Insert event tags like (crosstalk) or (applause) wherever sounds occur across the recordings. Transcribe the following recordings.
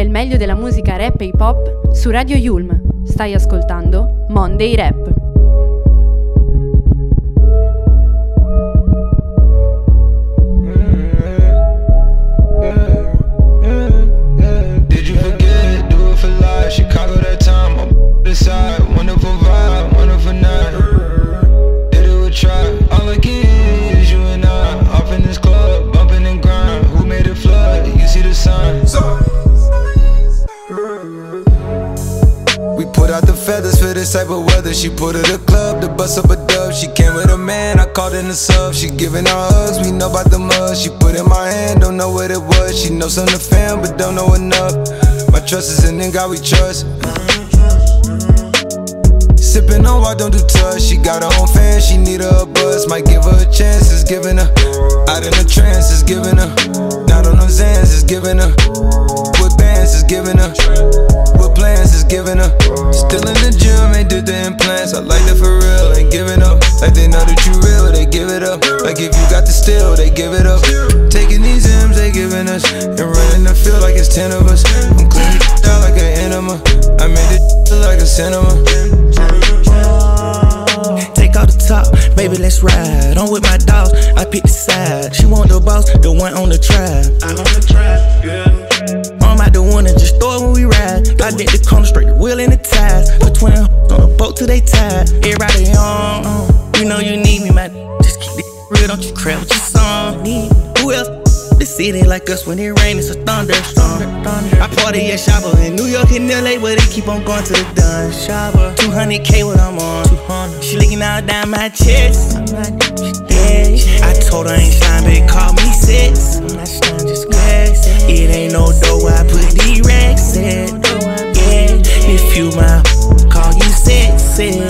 il meglio della musica rap e hip hop su Radio Yulm. Stai ascoltando Monday Rap. This type of weather. She put her the club to bust up a dub. She came with a man, I called in the sub. She giving her hugs, we know about the mud. She put in my hand, don't know what it was. She knows some the fam, but don't know enough. My trust is in God we trust. Sipping on why don't do touch. She got her own fan, she need a buzz. Might give her a chance, it's giving her. Out in the trance, it's giving her. Not on those Zans, it's giving her. With bands, it's giving her. With plans, it's giving her. Still in the gym, ain't did the implants. I like that for real, ain't giving up. Like they know that you real, they give it up. Like if you got the steel, they give it up. Taking these M's, they giving us. And running the field like it's 10 of us. I'm cleaning out like an enema. I made it like a cinema. Take out the top, baby, let's ride. I'm with my dogs, I pick the side. She want the boss, the one on the trap. I on the trap, yeah. I'm out the one and just throw it when we ride. I did the corner straight, the wheel in the ties. Put twin on a boat till they tied. Everybody on, you know you need me, man. Just keep it real, don't you crap with your song. Who else? The city like us when it rains, it's a thunderstorm. I party at Shopper in New York and LA, where they keep on going to the. Shopper, 200k what I'm on. 200. She licking out down my chest. Yeah, I told her I ain't slime, but call me six. Ain't no dough, I put racks in. Yeah, if you my call you sexy.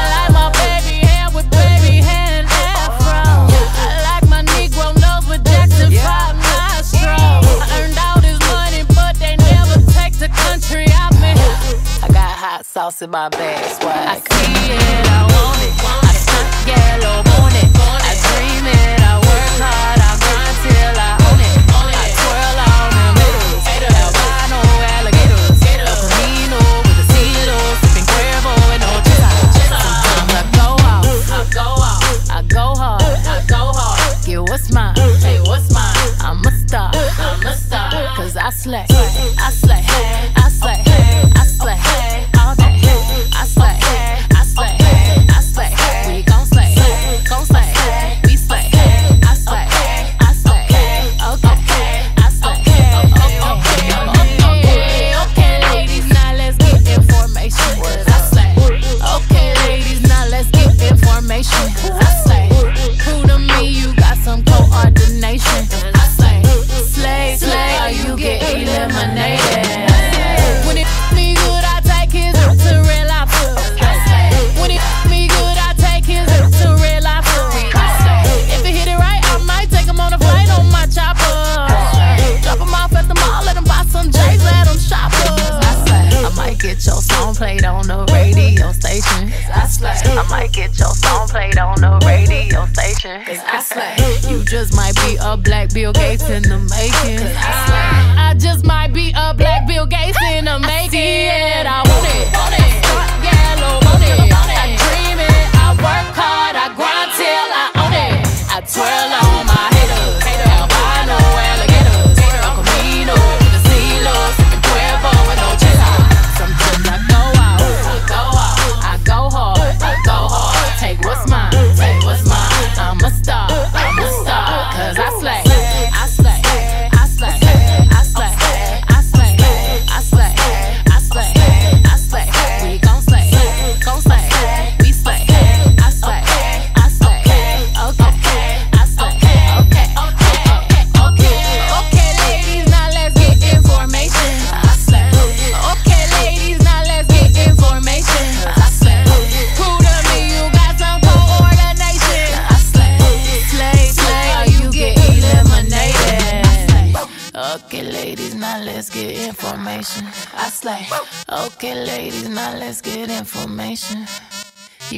In my bag, swag. I see it, I want it. I stunt yellow on it. I dream it, I work hard, I grind till I own it. I twirl on them hitters. Albino alligators. El Camino with the CeeLo, sipping Cuervo and Ocha. Sometimes I go off, I go off, I go hard, I go hard. Get what's mine, hey, what's mine? I'm a star, I'm a star. Cause I slay, the radio station. Cause I slay. You just might be a black Bill Gates in the making. Cause I slay. I just might be a black Bill Gates in the making. I I want it. Want it. Yellow, want it. I dream it. I work hard. I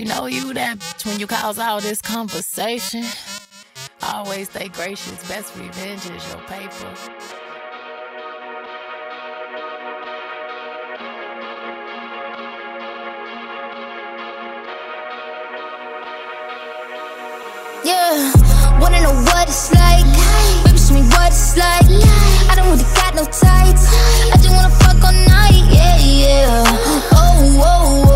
You know you that bitch when you cause all this conversation. Always stay gracious, best revenge is your paper. Yeah, wanna know what it's like? Baby, show me what it's like. I don't really got no tights. I just wanna fuck all night. Yeah, yeah. Oh, oh, oh.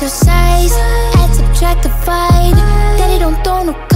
Your size? Add, subtract, divide. Daddy don't throw no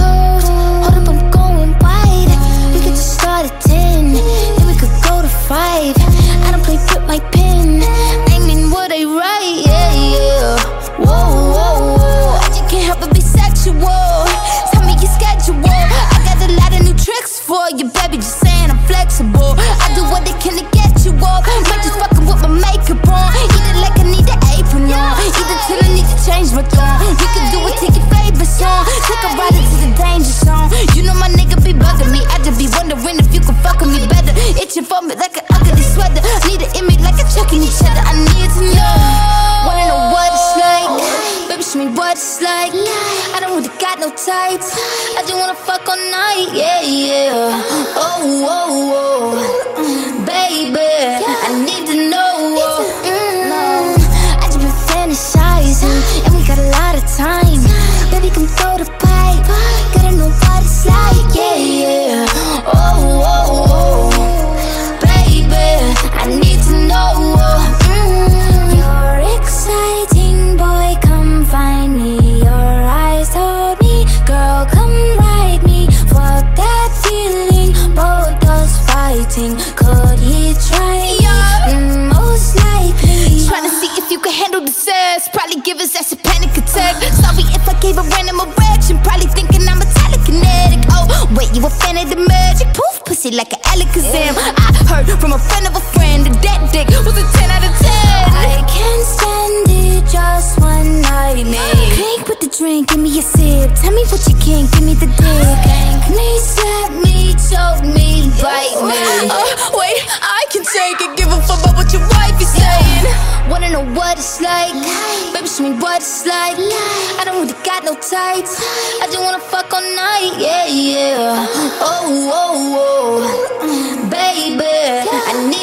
Alakazam. I heard from a friend of a friend that that dick was a 10 out of 10. I can't stand it, just one night, man. Crank with the drink, give me a sip. Tell me what you can, give me the dick. Spank me, slap me, choke me, bite me. Uh, uh, wait, I can take it, give a fuck about what your wife is saying. Wanna know what it's like? Baby, show me what it's like. I don't really got no tights. I just wanna fuck all night, yeah, yeah. Uh. Oh, oh, oh. Uh. Baby, I need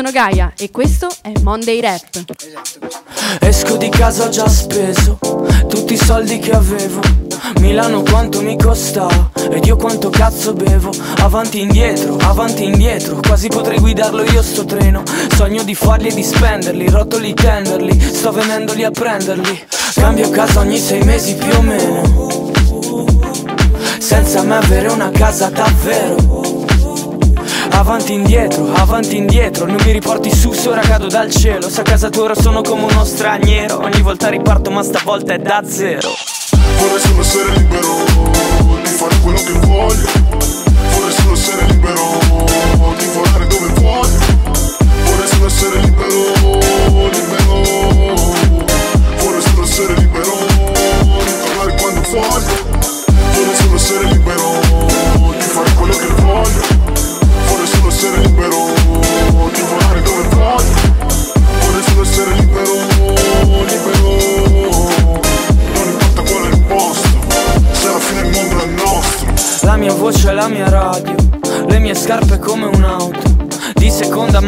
sono Gaia e questo è Monday Rap. Esco di casa già speso tutti i soldi che avevo. Milano quanto mi costava ed io quanto cazzo bevo. Avanti e indietro, avanti e indietro, quasi potrei guidarlo io sto treno. Sogno di farli e di spenderli, rotoli tenderli, sto venendoli a prenderli. Cambio casa ogni sei mesi più o meno. Senza me avere una casa davvero Avanti indietro, avanti indietro Non mi riporti su se ora cado dal cielo. Se a casa tua ora sono come uno straniero. Ogni volta riparto ma stavolta è da zero. Vorrei solo essere libero Di fare quello che voglio. Vorrei solo essere libero Di volare dove voglio. Vorrei solo essere libero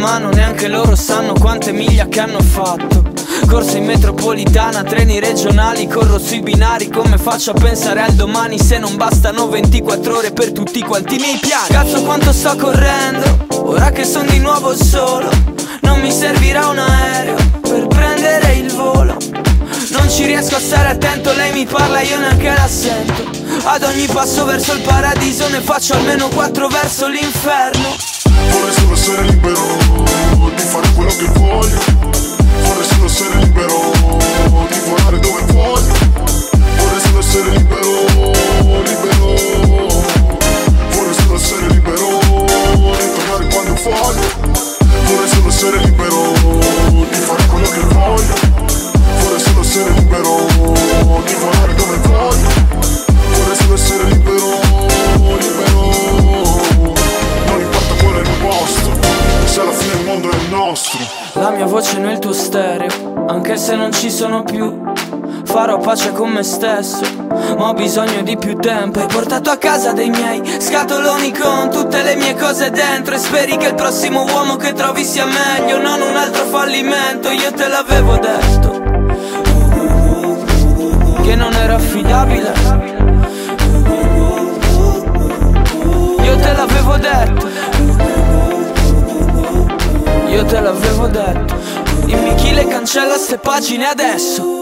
mano neanche loro sanno quante miglia che hanno fatto. Corse in metropolitana, treni regionali, corro sui binari Come faccio a pensare al domani se non bastano 24 ore per tutti quanti i miei piani. Cazzo quanto sto correndo, ora che sono di nuovo solo Non mi servirà un aereo per prendere il volo. Non ci riesco a stare attento, lei mi parla, io neanche la sento. Ad ogni passo verso il paradiso ne faccio almeno quattro verso l'inferno essere libero di fare quello che voglio Vorrei solo essere libero di volare dove voglio Vorrei solo essere libero, libero. Vorrei solo essere libero di tornare quando voglio Vorrei solo essere libero di fare quello che voglio Vorrei solo essere libero di volare dove voglio voce nel tuo stereo, anche se non ci sono più. Farò pace con me stesso, ma ho bisogno di più tempo. Hai portato a casa dei miei scatoloni con tutte le mie cose dentro. E speri che il prossimo uomo che trovi sia meglio, non un altro fallimento. Io te l'avevo detto, che non era affidabile. Io te l'avevo detto io te l'avevo detto. Dimmi chi le cancella ste pagine adesso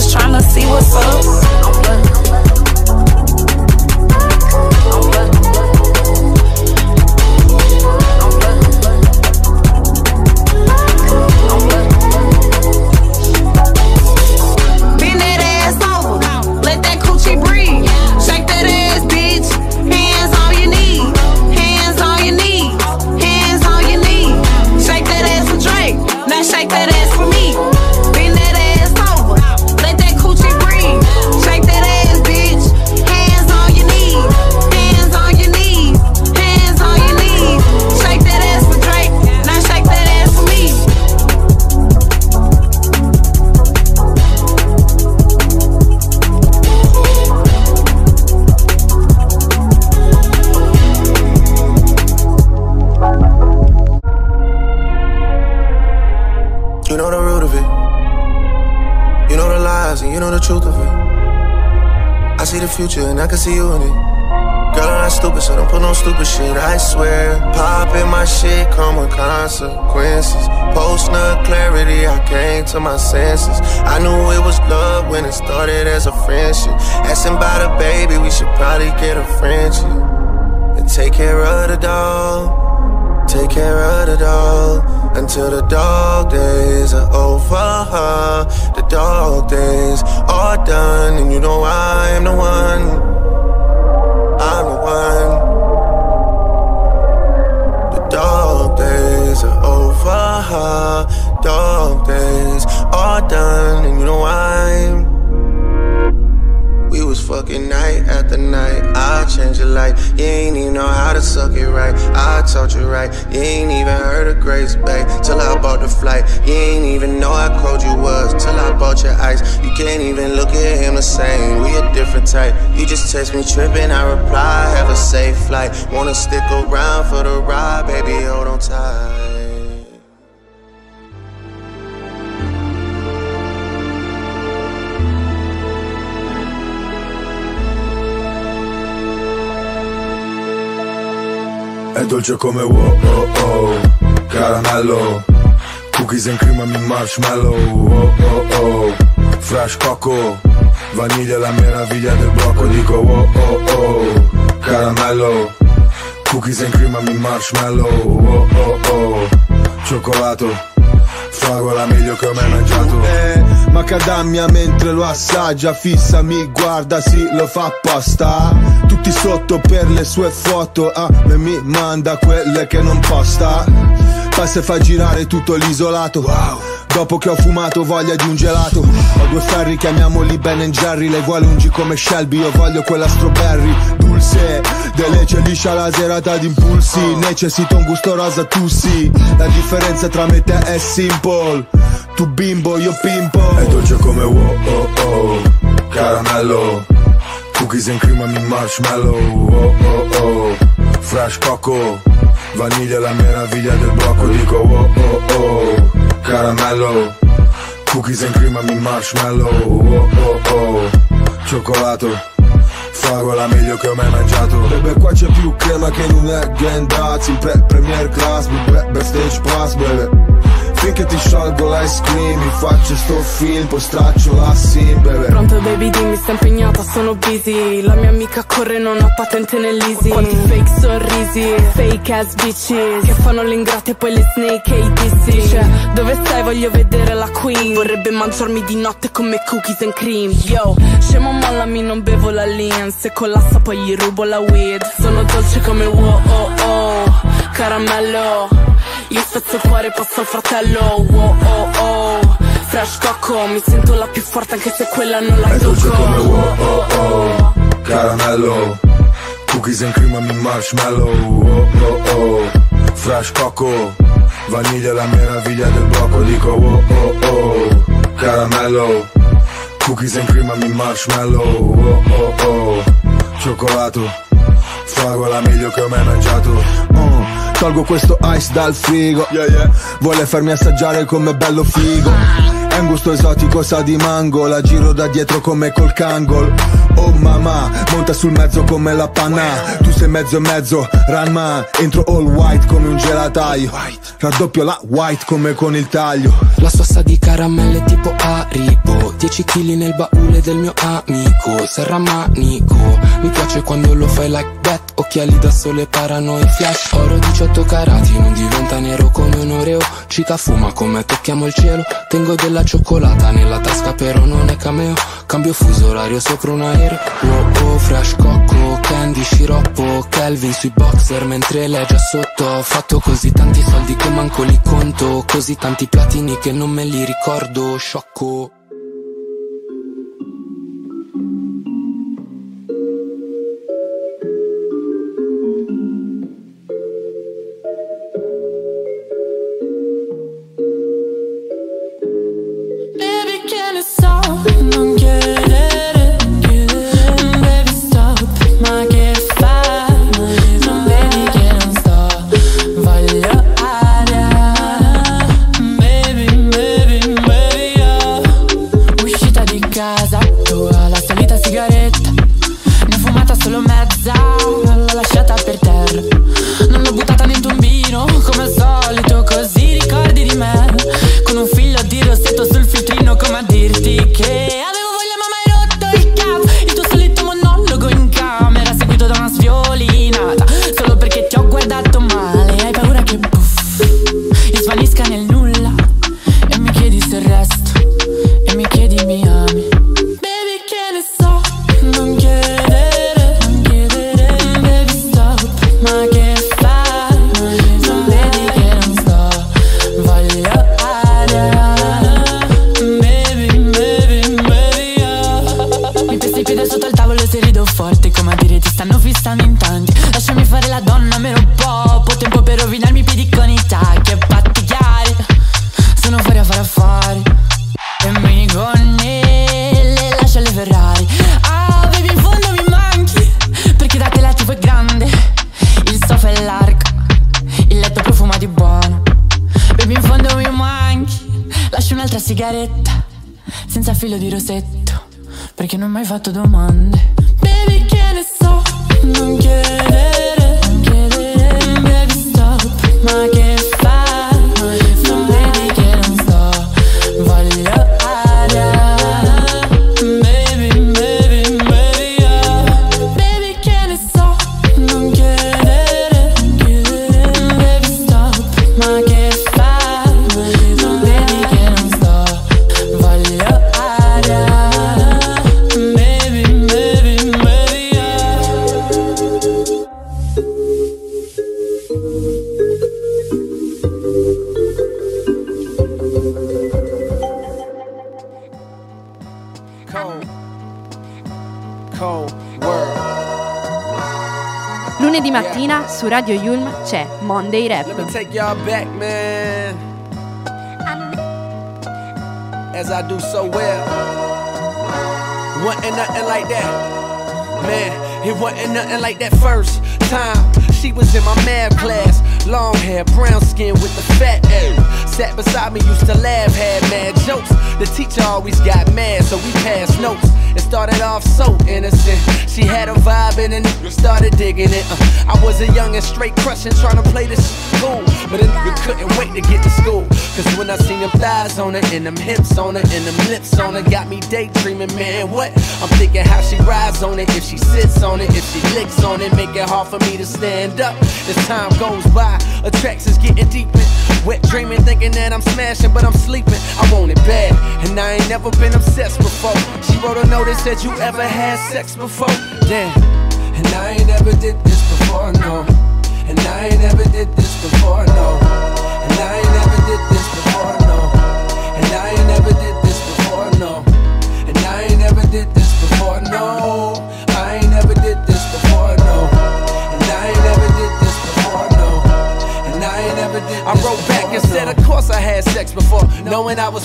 just tryna see what's up. See you in it. Girl, I'm not stupid, so don't put no stupid shit, I swear. Popping my shit come with consequences. Post no clarity, I came to my senses. I knew it was love when it started as a friendship. Asking about a baby, we should probably get a friendship. And take care of the dog. Take care of the dog until the dog days I changed your life. You ain't even know how to suck it right. I taught you right. You ain't even heard of Grace Bay till I bought the flight. You ain't even know how cold you was till I bought your ice. You can't even look at him the same. We a different type. You just text me tripping. I reply, have a safe flight. Wanna stick around for the ride, baby? Hold on tight. Dolce come wow oh oh Caramello. Cookies and cream and marshmallow. Oh oh oh Fresh coco. Vaniglia la meraviglia del blocco Dico oh oh oh Caramello. Cookies and cream and marshmallow. Oh oh oh Cioccolato. Fragola meglio che ho mai mangiato. Eh, macadamia mentre lo assaggia Fissa, mi guarda, sì, lo fa apposta. Tutti sotto per le sue foto A me mi manda quelle che non posta Passa e fa girare tutto l'isolato. Dopo che ho fumato voglia di un gelato. Ho due ferri, chiamiamoli Ben Jerry. Lei vuole un G come Shelby, io voglio quella strawberry. Dulce, delece liscia la serata di impulsi. Necessito un gusto rosa, tu sì. La differenza tra me e te è simple. Tu bimbo, io pimpo. È dolce come wow oh oh. Caramello. Cookies and cream and marshmallow. Oh oh oh Fresh coco Vaniglia la meraviglia del blocco Dico oh oh oh Caramello Cookies and cream and marshmallow oh oh oh Cioccolato Fragola meglio che ho mai mangiato. Bebe qua c'è più crema che in un egg and In pre- premier class, bebe, backstage pass, bebe Finché ti sciolgo l'ice cream faccio sto film, poi straccio la sim, bebe Pronto baby dimmi sta impegnata sono busy. La mia amica corre non ha patente nell'easy. Quanti fake sorrisi Fake ass bitches Che fanno le ingrate e poi le snake e i dissi Cioè dove stai? Voglio vedere la queen. Vorrebbe mangiarmi di notte come cookies and cream. Yo scemo mollami non bevo la lean. Se collassa poi gli rubo la weed. Sono dolce come wow oh oh Caramello Io spezzo il cuore passo al fratello. Wow oh oh. Fresh coco Mi sento la più forte anche se quella non la È tocco. come wow oh oh Caramello Cookies and cream and marshmallow. Oh oh oh. Fresh coco Vaniglia la meraviglia del blocco. Dico oh oh oh. Caramello Cookies and cream and marshmallow. Oh oh oh. Cioccolato. Fragola meglio che ho mai mangiato. Uh, Tolgo questo ice dal frigo. Vuole farmi assaggiare come bello figo È un gusto esotico, sa di mango La giro da dietro come col cangol Oh mamma, monta sul mezzo come la panna. Tu sei mezzo e mezzo, Ranma. Entro all white come un gelataio. Raddoppio la white come con il taglio. La sua di caramelle tipo Haribo. 10 kg nel baule del mio amico. Serra manico. Mi piace quando lo fai like that. Occhiali da sole paranoia flash. Oro 18 carati non diventa nero come un oreo. Cica fuma come tocchiamo il cielo. Tengo della cioccolata nella tasca però non è cameo. Cambio fuso orario sopra un aereo. Wow oh, fresh cocco, candy, sciroppo Kelvin sui boxer mentre lei è già sotto. Ho fatto così tanti soldi che manco li conto Così tanti platini che non me li ricordo. Sciocco tutto domande Baby che ne so, non chiedo su Radio Yulm c'è Monday Rap. As I do so well. Wasn't nothing like that. Man, it wasn't nothing like that first time. She was in my math class. Long hair, brown skin with the fat ass. Sat beside me, used to laugh, had mad jokes. The teacher always got mad, so we passed notes. It started off so innocent. She had a vibe and then started digging it. Uh, I was a young and straight crushing, trying to play this cool. But a nigga couldn't wait to get to school. Cause when I seen them thighs on her, and them hips on her, and them lips on her, got me daydreaming, man. What? I'm thinking how she rides on it, if she sits on it, if she licks on it, make it hard for me to stand up. As time goes by, attractions getting deeper. Wet dreaming, thinking that I'm smashing, but I'm sleeping. I want it bad, and I ain't never been obsessed before. She wrote a note that said, You ever had sex before? Damn, and I ain't never did this before, no.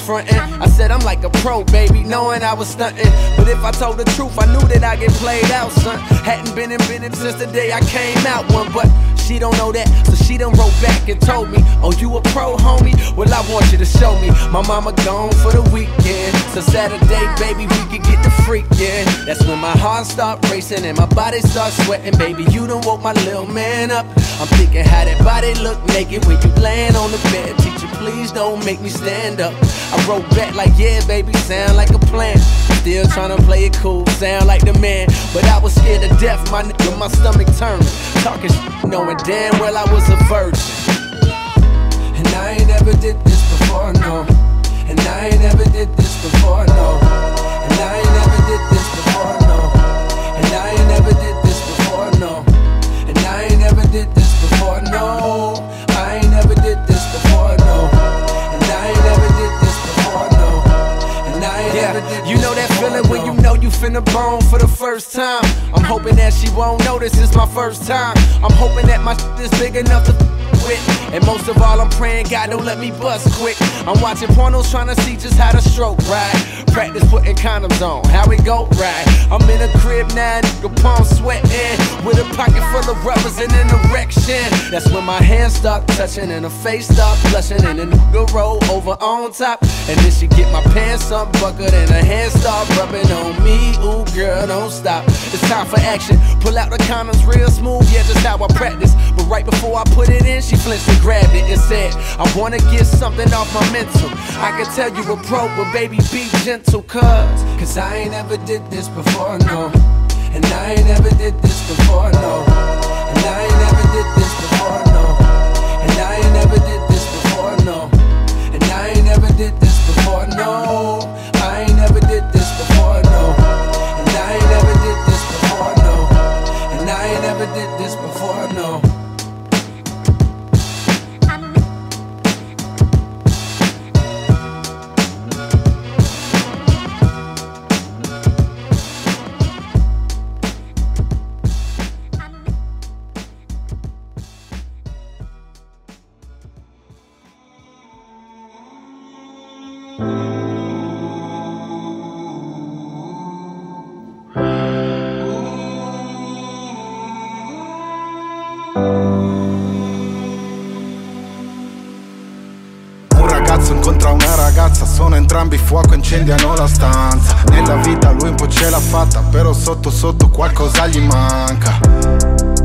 Frontin'. I said, I'm like a pro, baby, knowing I was stuntin'. But if I told the truth, I knew that I get played out, son. Hadn't been in business since the day I came out one, but she don't know that, so she done wrote back and told me, Oh, you a pro, homie? Well, I want you to show me. My mama gone for the weekend, so Saturday, baby, we can get the freakin'. That's when my heart start racing and my body start sweating, baby. You done woke my little man up. I'm thinking how that body look naked when you laying on the bed. Teacher, please don't make me stand up. I wrote back like, yeah, baby, sound like a plan. Still tryna play it cool, sound like the man. But I was scared to death, my nigga, my stomach turned. Talking shit, knowing damn well I was a virgin. And I ain't never did this before, no. And I ain't never did this before, no. And I ain't never you finna bone for the first time. I'm hoping that she won't notice it's my first time. I'm hoping that my shit is big enough to with. And most of all, I'm praying God don't let me bust quick. I'm watching pornos trying to see just how to stroke right. Practice putting condoms on, how it go right. I'm in a crib now, nigga, palm sweating. With a pocket full of rubbers and an erection. That's when my hands start touching and her face start blushing. And the nigga roll over on top. And then she get my pants up buckled and her hands start rubbing on me. Ooh, girl, don't stop. It's time for action. Pull out the condoms real smooth, yeah, just how I practice. But right before I put it in, she flinched and grabbed it and said, I wanna get something off my mental. I can tell you a pro, but baby, be gentle, cuz. Cause I ain't ever did this before, no. And I ain't ever did this before, no. And I ain't never did this before, no. And I ain't never did this before, no. And I ain't never did this before, no. Entrambi fuoco, incendiano la stanza. Nella vita lui un po' ce l'ha fatta, però sotto sotto qualcosa gli manca.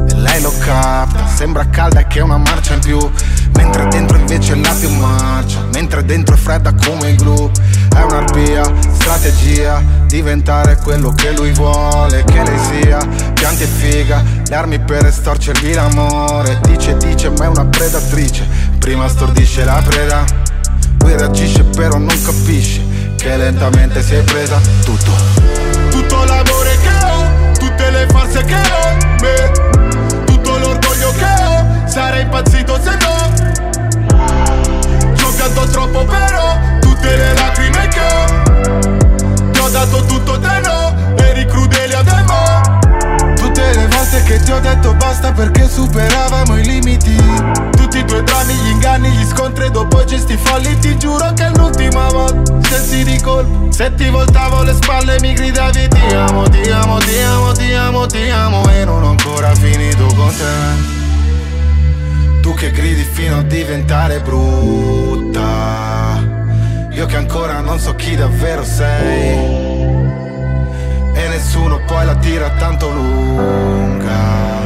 E lei lo capta, sembra calda che è una marcia in più. Mentre dentro invece è la più marcia, mentre dentro è fredda come il glue. È un'arpia, strategia, diventare quello che lui vuole che lei sia. Pianti e figa, le armi per estorcergli l'amore. Dice, dice, ma è una predatrice. Prima stordisce la preda, lui reagisce però non capisce che lentamente si è presa tutto. Tutto l'amore che ho, tutte le farse che ho, beh, tutto l'orgoglio che ho, sarei impazzito se no. Ci ho pianto troppo però, tutte le lacrime che ho, ti ho dato tutto te no, eri crudele ademo. Tutte le volte che ti ho detto basta perché superavamo i drammi, gli inganni, gli scontri e dopo gesti folli. Ti giuro che è l'ultima volta sensi di colpo Se ti voltavo le spalle mi gridavi ti amo, ti amo, ti amo, ti amo, ti amo E non ho ancora finito con te. Tu che gridi fino a diventare brutta. Io che ancora non so chi davvero sei. E nessuno poi la tira tanto lunga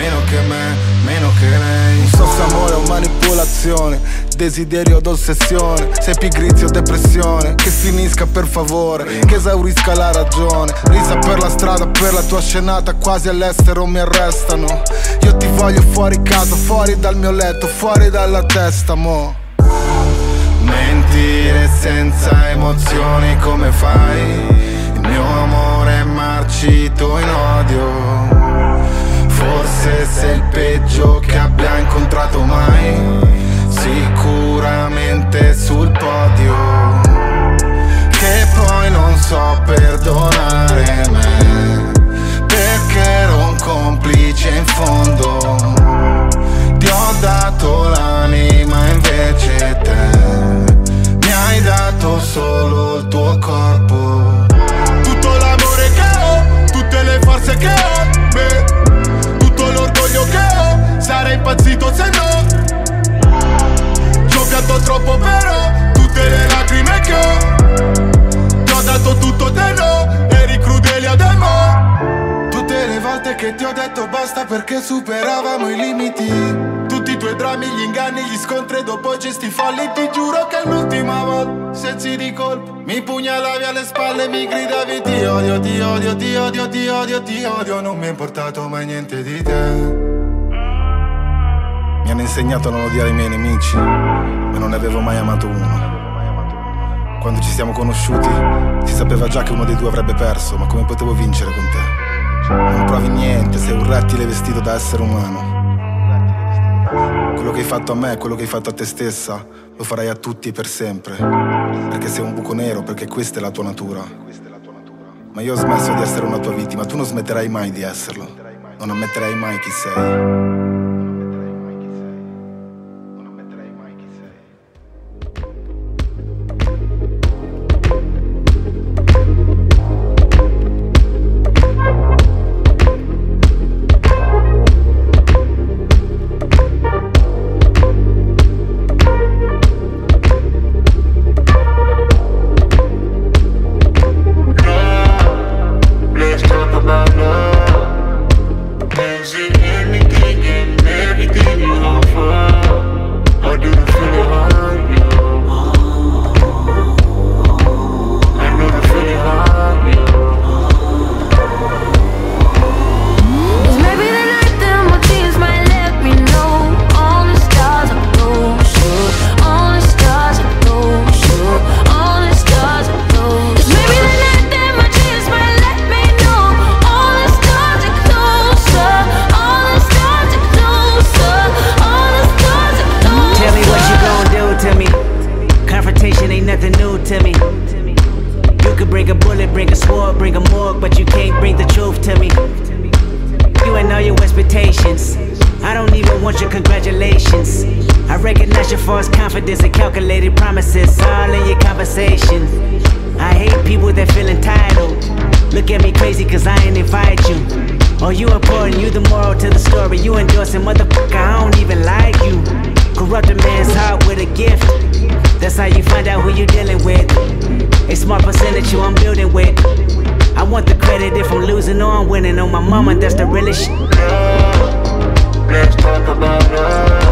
Meno che me, meno che lei. Non so se amore o manipolazione Desiderio od ossessione Se pigrizia o depressione Che finisca per favore Che esaurisca la ragione. Risa per la strada, per la tua scenata Quasi all'estero mi arrestano. Io ti voglio fuori casa, fuori dal mio letto Fuori dalla testa, mo' Mentire senza emozioni come fai? Il mio amore è marcito in odio Forse sei il peggio che abbia incontrato mai Sicuramente sul podio Che poi non so perdonare me Perché ero un complice in fondo Ti ho dato l'anima invece te Mi hai dato solo il tuo corpo Tutto l'amore che ho, tutte le forze che ho, beh, l'orgoglio che ho, impazzito se no. Ci ho pianto troppo però Tutte le lacrime che ho Ti ho dato tutto te no Eri crudele ademo Tutte le volte che ti ho detto basta perché superavamo i limiti. Tutti i tuoi drammi, gli inganni, gli scontri dopo gesti folli. Ti giuro che l'ultima volta, sensi di colpo Mi pugnalavi alle spalle mi gridavi Ti odio, ti odio, ti odio, ti odio, ti odio Non mi è importato mai niente di te hanno insegnato a non odiare i miei nemici Ma non ne avevo mai amato uno Quando ci siamo conosciuti Si sapeva già che uno dei due avrebbe perso Ma come potevo vincere con te? Non provi niente, sei un rettile vestito da essere umano quello che hai fatto a me, quello che hai fatto a te stessa, lo farai a tutti per sempre. Perché sei un buco nero, perché questa è la tua natura. Ma io ho smesso di essere una tua vittima, tu non smetterai mai di esserlo. Non ammetterai mai chi sei. Story. You endorsing, motherfucker, I don't even like you. Corrupt a man's heart with a gift. That's how you find out who you're dealing with. A smart percentage you I'm building with. I want the credit if I'm losing or I'm winning. On my mama, that's the realest shit. Let's talk about.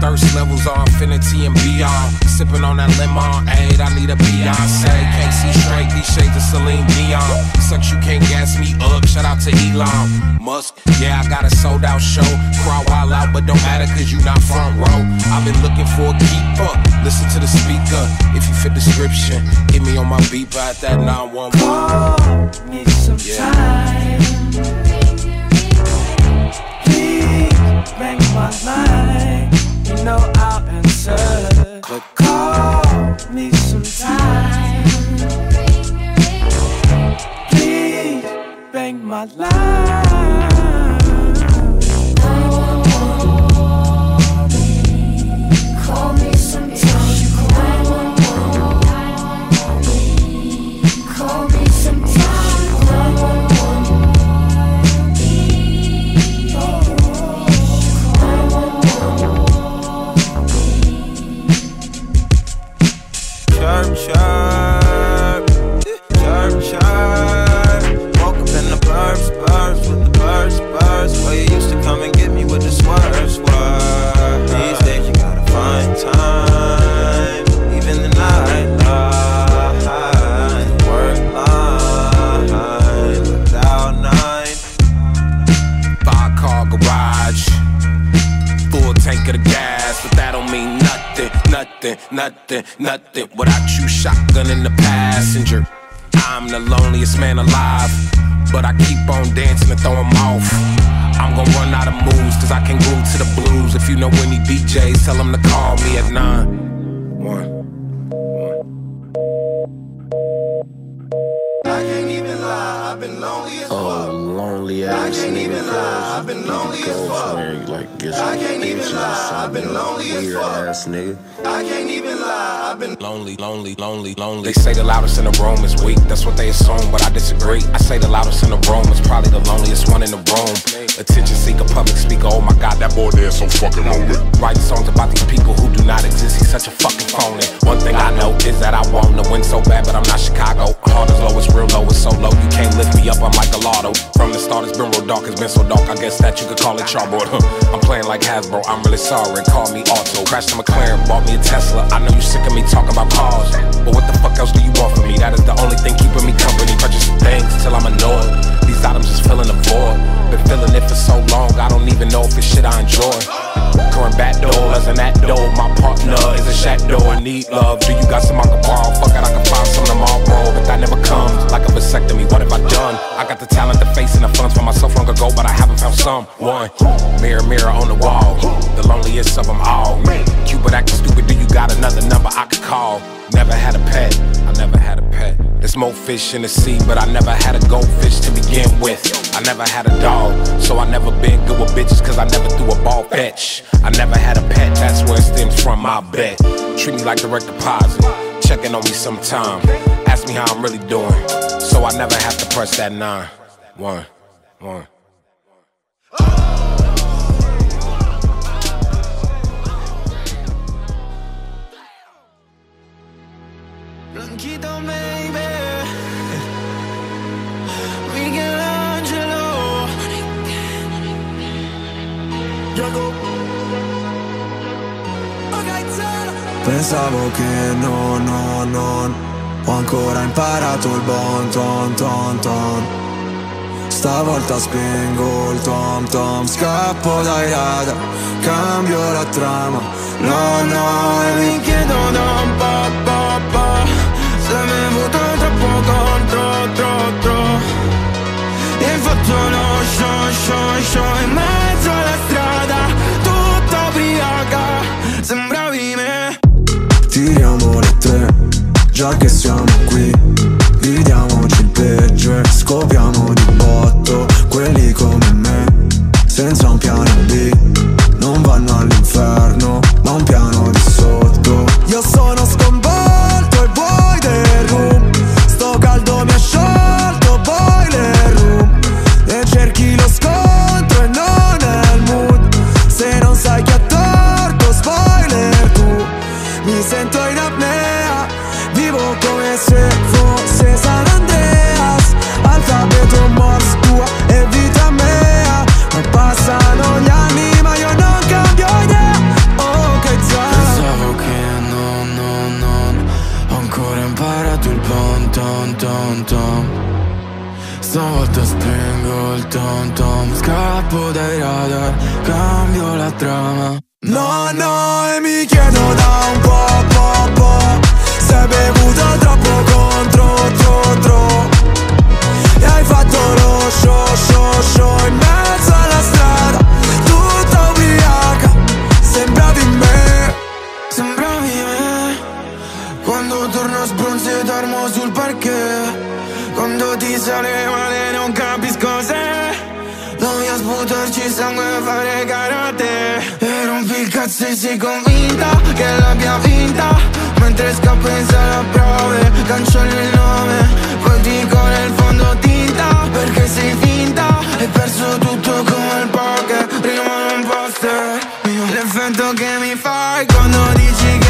Thirst levels are infinity and beyond. Sipping on that lemon, aid, I need a Beyonce. Can't see straight, these shades of Celine Dion. Sucks, you can't gas me up. Shout out to Elon Musk. Yeah, I got a sold out show. Crowd wild out, but don't matter cause you not front row. I've been looking for a keeper. Listen to the speaker. If you fit description, hit me on my beeper at that 911. Call me sometime. Please bang my line. You know I'll answer. Call me sometime. Please bang my line. Nothing, nothing, nothing. Without you, shotgun in the passenger. I'm the loneliest man alive, but I keep on dancing and throw 'em off. I'm gonna run out of moves, cause I can groove to the blues. If you know any DJs, tell them to call me at nine. One. I can't even lie, I've been lonely as Oh, lonely ass nigga, cuz. I've been lonely as fuck. Like, get some bitches or something. Weird ass nigga. I've been Lonely, lonely, lonely, lonely. They say the loudest in the room is weak. That's what they assume, but I disagree. I say the loudest in the room is probably the loneliest one in the room. Attention seeker, public speaker. Oh my god, that boy there is so fucking lonely. Writing songs about these people who do not exist. He's such a fucking phony. One thing I know is that I want to win so bad, but I'm not Chicago. Heart is low, it's real low, it's so low. You can't lift me up, I'm like a lotto. From the start, it's been real dark, it's been so dark. I guess that you could call it charboard. (laughs) I'm playing like Hasbro, I'm really sorry. Call me Auto. Crashed a McLaren, bought me a Tesla. I know you sick of me talking about cars. But what the fuck else do you want from me? That is the only thing keeping me company. Purchasing things till I'm annoyed. Items just filling the void. Been feeling it for so long, I don't even know if it's shit I enjoy. Current back doors and that door. My partner is a shadow and need love. Do you got some I can borrow? Fuck it, I can find some tomorrow. But that never comes like a vasectomy. What have I done? I got the talent, the face, and the funds for myself long ago, but I haven't found someone. Mirror, mirror on the wall. The loneliest of them all. Cupid acting stupid. Do you got another number I could call? Never had a pet. I never had a pet. There's more fish in the sea, but I never had a goldfish to begin with. I never had a dog, so I never been good with bitches, cause I never threw a ball fetch. I never had a pet, that's where it stems from, my bet. Treat me like direct deposit, checking on me sometime. Ask me how I'm really doing, so I never have to press that nine. One, one. Jacob. Pensavo che no, no, non Ho ancora imparato il bon ton ton ton. Stavolta spingo il tom tom. Scappo dai radar Cambio la trama. No, no, e mi chiedo da un po', po' Se mi è avuto troppo contro, tro, tro. E faccio lo show, show, show In mezzo alla strada Già che siamo qui. Vidiamoci il peggio e scopriamo di botto Quelli come me Senza un piano sale male non capisco se Voglio sputarci sangue e fare karate. E rompi il cazzo e sei convinta che l'abbia vinta. Mentre scappo in sala prove Cancello il nome Poi dico nel fondo tinta Perché sei finta. Hai perso tutto come il poker Prima un poster L'effetto che mi fai quando dici che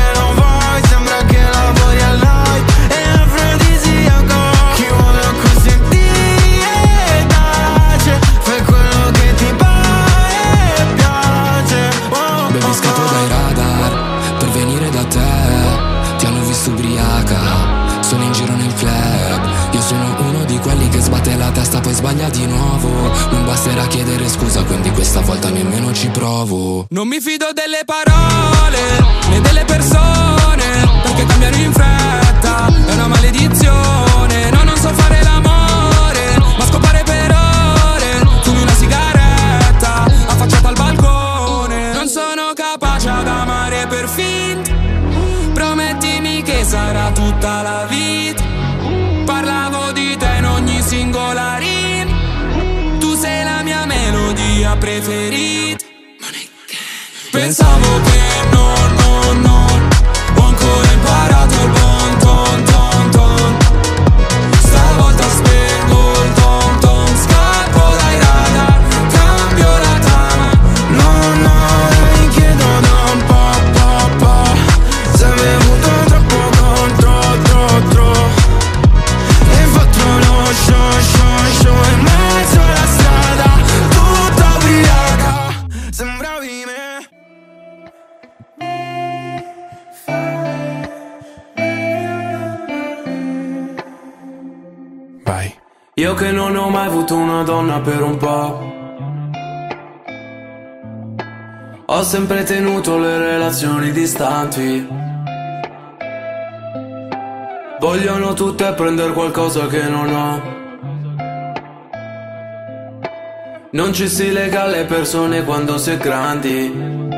sbaglia di nuovo Non basterà chiedere scusa quindi questa volta nemmeno ci provo Non mi fido delle parole né delle persone perché cambiano in fretta. È una maledizione. No, non so fare l'amore, ma scopare per ore. Fumi una sigaretta, affacciata al balcone. Non sono capace ad amare per finta. Promettimi che sarà tutta la vita. Melodia preferita. Pensavo che no, no, no che non ho mai avuto una donna per un po'. Ho sempre tenuto le relazioni distanti. Vogliono tutte prendere qualcosa che non ho. Non ci si lega alle persone quando si è grandi.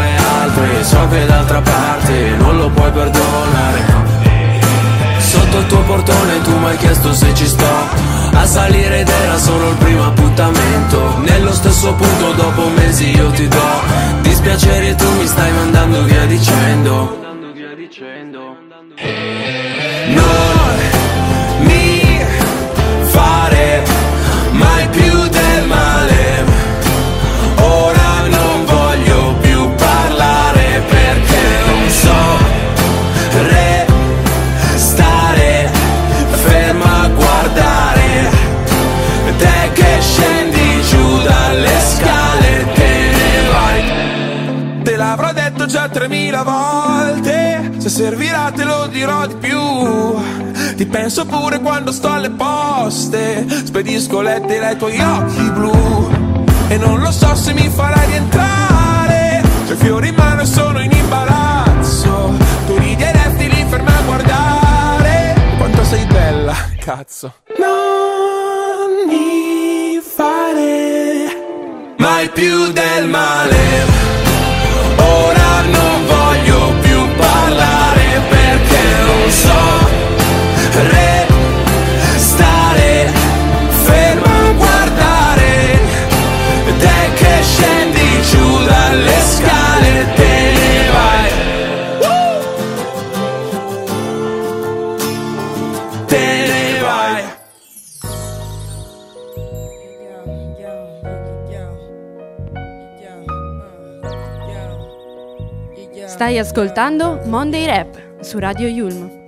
so che d'altra parte non lo puoi perdonare. Sotto il tuo portone tu mi hai chiesto se ci sto a salire ed era solo il primo appuntamento. Nello stesso punto dopo mesi io ti do dispiacere e tu mi stai mandando via dicendo. Non tremila volte. Se servirà te lo dirò di più. Ti penso pure quando sto alle poste. Spedisco lettere ai tuoi occhi blu. E non lo so se mi farai rientrare. I fiori in mano e sono in imbarazzo. Tu ridi e resti lì ferma a guardare. Quanto sei bella, cazzo. Non mi fare mai più del male non voglio più parlare perché non so restare fermo a guardare. Te che scendi giù dalle scale Stai ascoltando Monday Rap su Radio Yulm.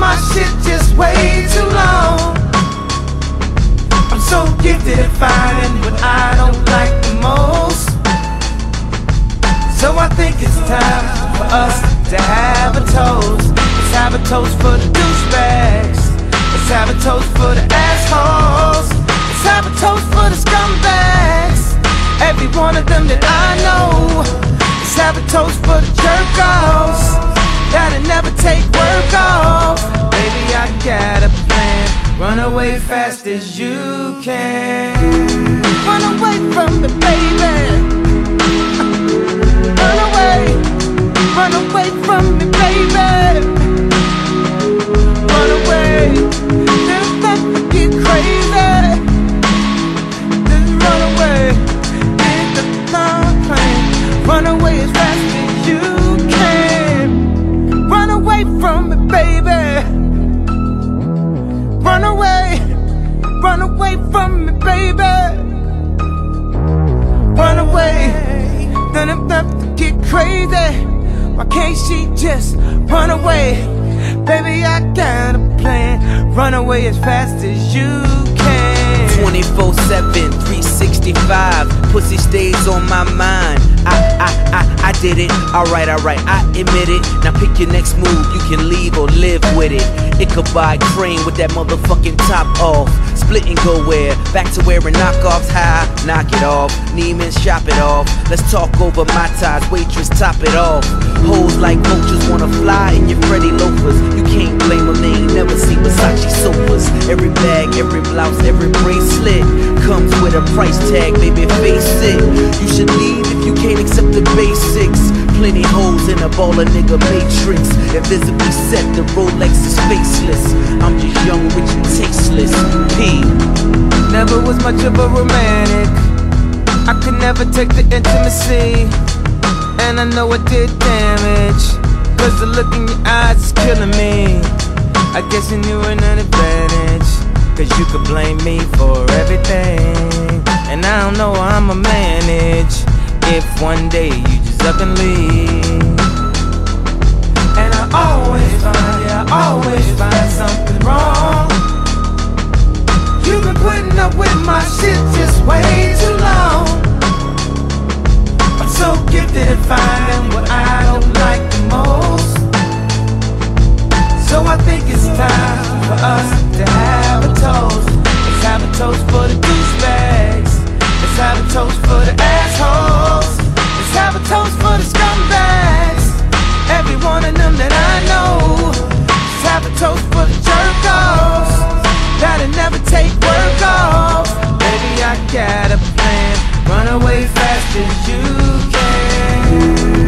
My shit just way too long. I'm so gifted at finding what I don't like the most. So I think it's time for us to have a toast. Let's have a toast for the douchebags. Let's have a toast for the assholes. Let's have a toast for the scumbags. Every one of them that I know. Let's have a toast for the jerk offs that'll never take work off. Baby, I got a plan. Run away fast as you can. Run away from me, baby. (laughs) Run away, run away from me, baby. Run away. Just let me get crazy. Just run away. It's the long. Run away as fast as you run away from me, baby. Run away, then I'm about to get crazy. Why can't she just run away? Baby, I got a plan. Run away as fast as you can. 24 7, 365. Pussy stays on my mind. I, I, I, I did it. Alright, alright, I admit it. Now pick your next move. You can leave or live with it. It could buy crane with that motherfucking top off. Split and go where? Back to wearing knockoffs high. Knock it off. Neiman's shop it off. Let's talk over my ties. Waitress, top it off. Hoes like vultures wanna fly in your Freddy loafers. You can't blame them, they ain't never seen Versace sofas. Every bag, every blouse, every bracelet comes with a price tag, basics. Plenty holes in a baller nigga matrix. Invisibly set, the Rolex is faceless. I'm just young, rich, and tasteless. P. Never was much of a romantic. I could never take the intimacy. And I know I did damage. Cause the look in your eyes is killing me. I guess you knew an advantage. Cause you could blame me for everything. And I don't know how I'ma manage. If one day you up and leave. And I always find, yeah, I always find something wrong. You've been putting up with my shit just way too long. I'm so gifted at finding what I don't like the most. So I think it's time for us to have a toast. Let's have a toast for the douchebags. Let's have a toast for the assholes. Have a toast for the scumbags. Every one of them that I know. Let's have a toast for the jerk offs that'll never take work off. Baby, I got a plan. Run away fast as you